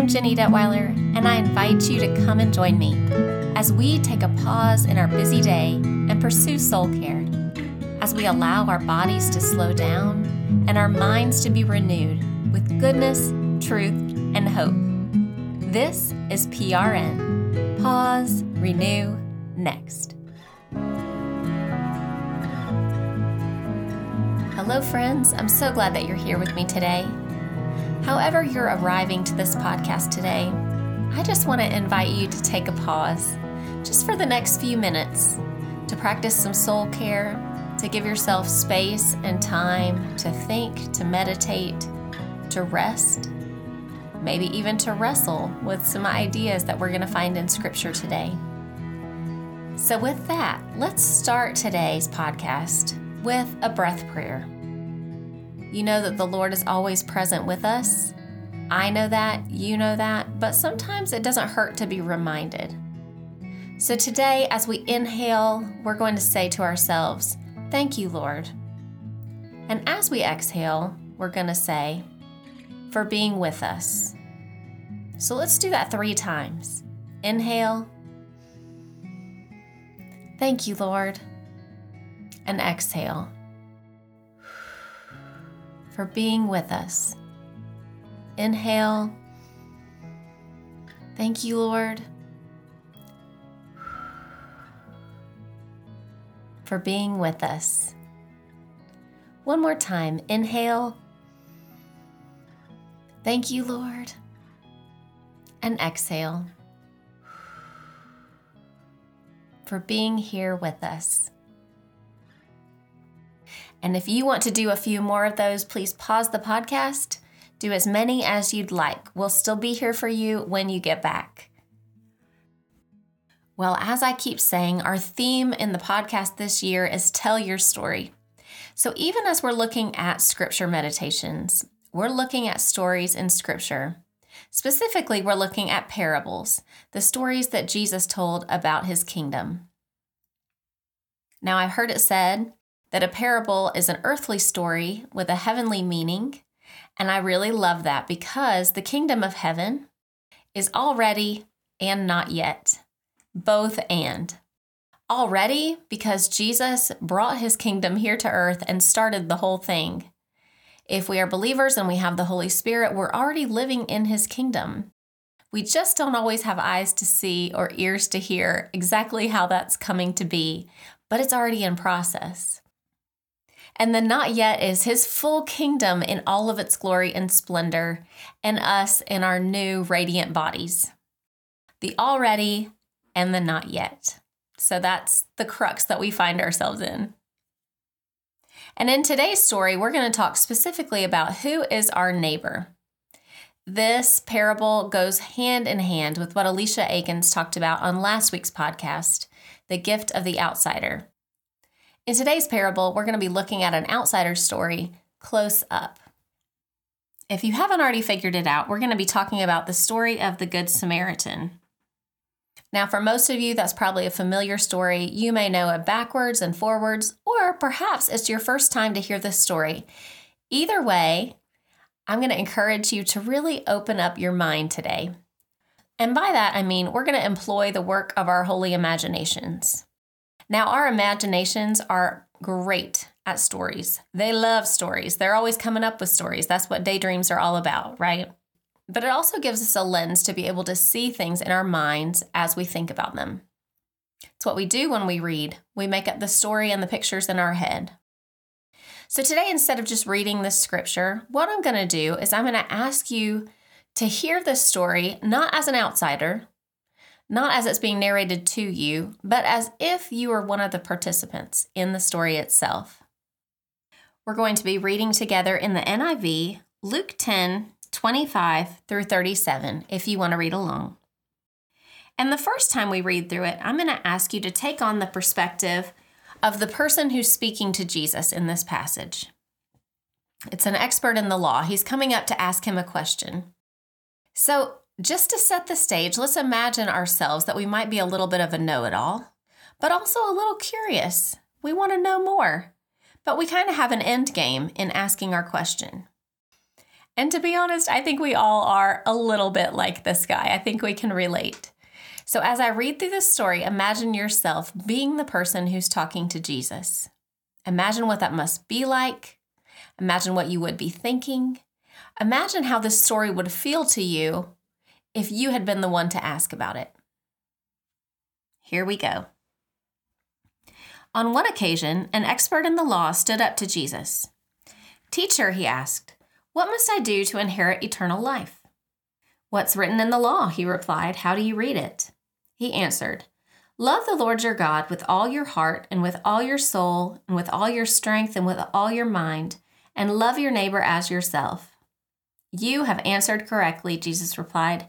I'm Jenny Detweiler, and I invite you to come and join me as we take a pause in our busy day and pursue soul care, as we allow our bodies to slow down and our minds to be renewed with goodness, truth, and hope. This is PRN Pause, Renew, Next. Hello, friends. I'm so glad that you're here with me today. However, you're arriving to this podcast today, I just want to invite you to take a pause just for the next few minutes to practice some soul care, to give yourself space and time to think, to meditate, to rest, maybe even to wrestle with some ideas that we're going to find in Scripture today. So, with that, let's start today's podcast with a breath prayer. You know that the Lord is always present with us. I know that, you know that, but sometimes it doesn't hurt to be reminded. So today, as we inhale, we're going to say to ourselves, Thank you, Lord. And as we exhale, we're going to say, For being with us. So let's do that three times. Inhale. Thank you, Lord. And exhale for being with us. Inhale. Thank you, Lord, for being with us. One more time. Inhale. Thank you, Lord. And exhale for being here with us. And if you want to do a few more of those, please pause the podcast. Do as many as you'd like. We'll still be here for you when you get back. Well, as I keep saying, our theme in the podcast this year is Tell Your Story. So even as we're looking at scripture meditations, we're looking at stories in scripture. Specifically, we're looking at parables, the stories that Jesus told about his kingdom. Now, I've heard it said that a parable is an earthly story with a heavenly meaning. And I really love that because the kingdom of heaven is already and not yet, both and. Already because Jesus brought his kingdom here to earth and started the whole thing. If we are believers and we have the Holy Spirit, we're already living in his kingdom. We just don't always have eyes to see or ears to hear exactly how that's coming to be, but it's already in process. And the not yet is his full kingdom in all of its glory and splendor, and us in our new radiant bodies. The already and the not yet. So that's the crux that we find ourselves in. And in today's story, we're going to talk specifically about who is our neighbor. This parable goes hand in hand with what Alicia Akins talked about on last week's podcast the gift of the outsider. In today's parable, we're going to be looking at an outsider story close up. If you haven't already figured it out, we're going to be talking about the story of the Good Samaritan. Now, for most of you, that's probably a familiar story. You may know it backwards and forwards, or perhaps it's your first time to hear this story. Either way, I'm going to encourage you to really open up your mind today. And by that, I mean we're going to employ the work of our holy imaginations. Now, our imaginations are great at stories. They love stories. They're always coming up with stories. That's what daydreams are all about, right? But it also gives us a lens to be able to see things in our minds as we think about them. It's what we do when we read. We make up the story and the pictures in our head. So today, instead of just reading this scripture, what I'm going to do is I'm going to ask you to hear this story not as an outsider, not as it's being narrated to you, but as if you were one of the participants in the story itself. We're going to be reading together in the NIV, Luke 10 25 through 37, if you want to read along. And the first time we read through it, I'm going to ask you to take on the perspective of the person who's speaking to Jesus in this passage. It's an expert in the law. He's coming up to ask him a question. So, just to set the stage, let's imagine ourselves that we might be a little bit of a know it all, but also a little curious. We want to know more, but we kind of have an end game in asking our question. And to be honest, I think we all are a little bit like this guy. I think we can relate. So, as I read through this story, imagine yourself being the person who's talking to Jesus. Imagine what that must be like. Imagine what you would be thinking. Imagine how this story would feel to you if you had been the one to ask about it. Here we go. On one occasion, an expert in the law stood up to Jesus. Teacher, he asked, what must I do to inherit eternal life? What's written in the law? He replied. How do you read it? He answered, Love the Lord your God with all your heart and with all your soul and with all your strength and with all your mind, and love your neighbor as yourself. You have answered correctly, Jesus replied.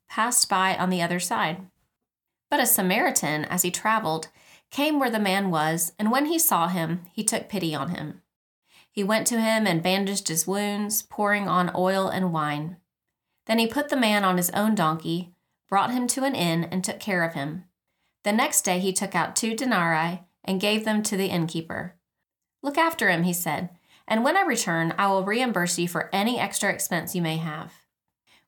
passed by on the other side. But a Samaritan, as he traveled, came where the man was, and when he saw him, he took pity on him. He went to him and bandaged his wounds, pouring on oil and wine. Then he put the man on his own donkey, brought him to an inn, and took care of him. The next day he took out two denarii and gave them to the innkeeper. Look after him, he said, and when I return, I will reimburse you for any extra expense you may have.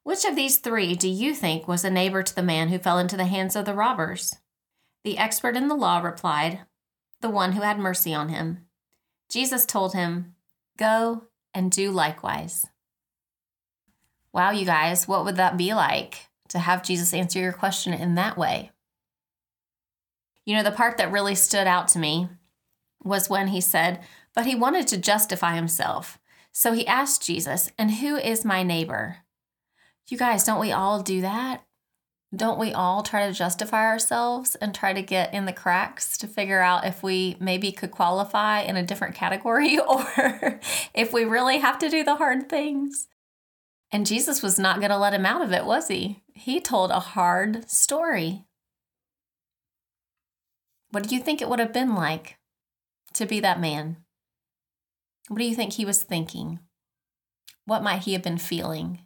Which of these three do you think was a neighbor to the man who fell into the hands of the robbers? The expert in the law replied, The one who had mercy on him. Jesus told him, Go and do likewise. Wow, you guys, what would that be like to have Jesus answer your question in that way? You know, the part that really stood out to me was when he said, But he wanted to justify himself. So he asked Jesus, And who is my neighbor? You guys, don't we all do that? don't we all try to justify ourselves and try to get in the cracks to figure out if we maybe could qualify in a different category or if we really have to do the hard things? And Jesus was not going to let him out of it, was he? He told a hard story. What do you think it would have been like to be that man? What do you think he was thinking? What might he have been feeling?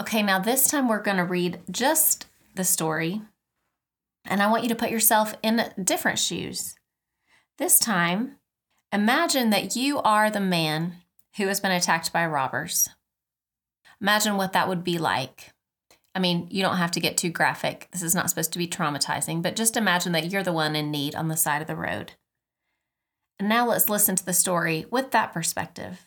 Okay, now this time we're going to read just the story, and I want you to put yourself in different shoes. This time, imagine that you are the man who has been attacked by robbers. Imagine what that would be like. I mean, you don't have to get too graphic. This is not supposed to be traumatizing, but just imagine that you're the one in need on the side of the road. And now let's listen to the story with that perspective.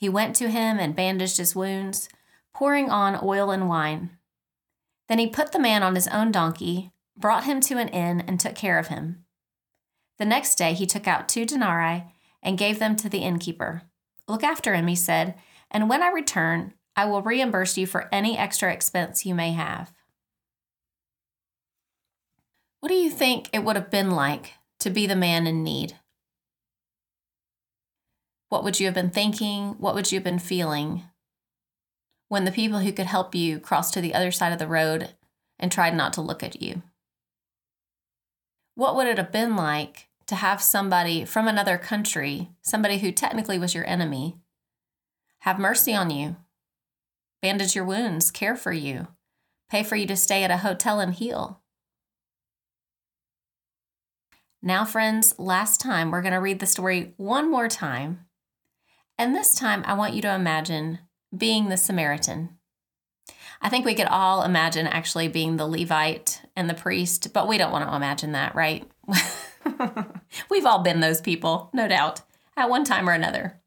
He went to him and bandaged his wounds, pouring on oil and wine. Then he put the man on his own donkey, brought him to an inn, and took care of him. The next day he took out two denarii and gave them to the innkeeper. Look after him, he said, and when I return, I will reimburse you for any extra expense you may have. What do you think it would have been like to be the man in need? What would you have been thinking? What would you have been feeling when the people who could help you crossed to the other side of the road and tried not to look at you? What would it have been like to have somebody from another country, somebody who technically was your enemy, have mercy on you, bandage your wounds, care for you, pay for you to stay at a hotel and heal? Now, friends, last time we're going to read the story one more time and this time, I want you to imagine being the Samaritan. I think we could all imagine actually being the Levite and the priest, but we don't want to imagine that, right? We've all been those people, no doubt. at one time or another.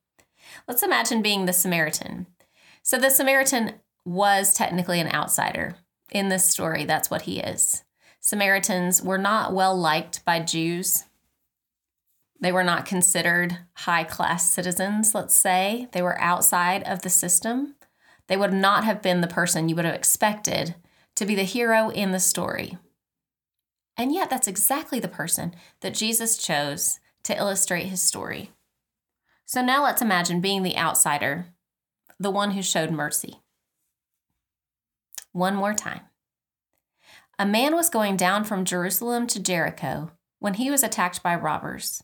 Let's imagine being the Samaritan. So the Samaritan was technically an outsider. In this story, that's what he is. Samaritans were not well liked by Jews. They were not considered high class citizens, let's say. They were outside of the system. They would not have been the person you would have expected to be the hero in the story. And yet, that's exactly the person that Jesus chose to illustrate his story. So now let's imagine being the outsider, the one who showed mercy. One more time. A man was going down from Jerusalem to Jericho when he was attacked by robbers.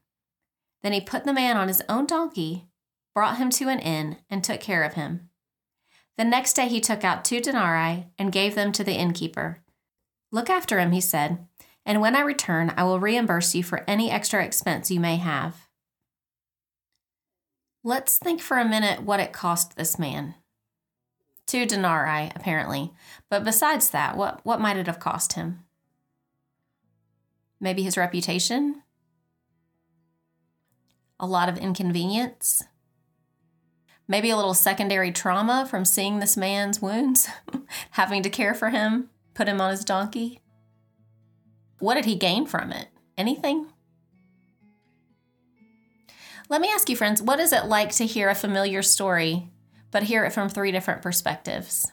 Then he put the man on his own donkey, brought him to an inn, and took care of him. The next day he took out two denarii and gave them to the innkeeper. Look after him, he said, and when I return, I will reimburse you for any extra expense you may have. Let's think for a minute what it cost this man. Two denarii, apparently. But besides that, what, what might it have cost him? Maybe his reputation? A lot of inconvenience? Maybe a little secondary trauma from seeing this man's wounds, having to care for him, put him on his donkey? What did he gain from it? Anything? Let me ask you, friends, what is it like to hear a familiar story, but hear it from three different perspectives?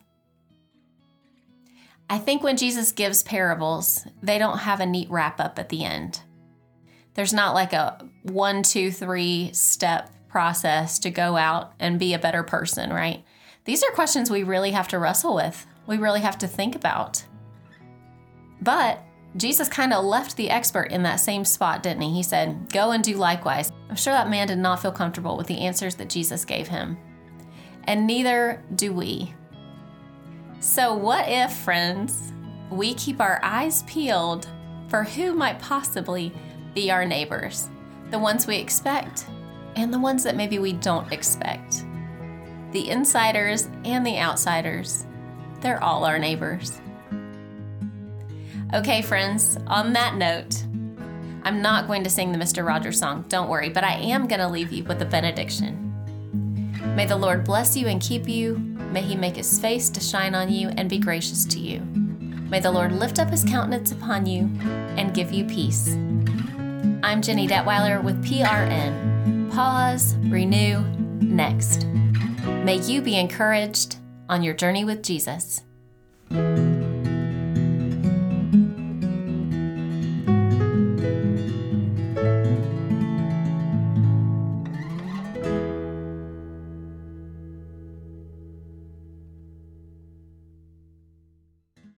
I think when Jesus gives parables, they don't have a neat wrap up at the end. There's not like a one, two, three step process to go out and be a better person, right? These are questions we really have to wrestle with, we really have to think about. But Jesus kind of left the expert in that same spot, didn't he? He said, Go and do likewise. I'm sure that man did not feel comfortable with the answers that Jesus gave him. And neither do we. So, what if, friends, we keep our eyes peeled for who might possibly be our neighbors? The ones we expect and the ones that maybe we don't expect. The insiders and the outsiders, they're all our neighbors. Okay, friends, on that note, I'm not going to sing the Mr. Rogers song, don't worry, but I am going to leave you with a benediction. May the Lord bless you and keep you. May he make his face to shine on you and be gracious to you. May the Lord lift up his countenance upon you and give you peace. I'm Jenny Detweiler with PRN. Pause, renew, next. May you be encouraged on your journey with Jesus.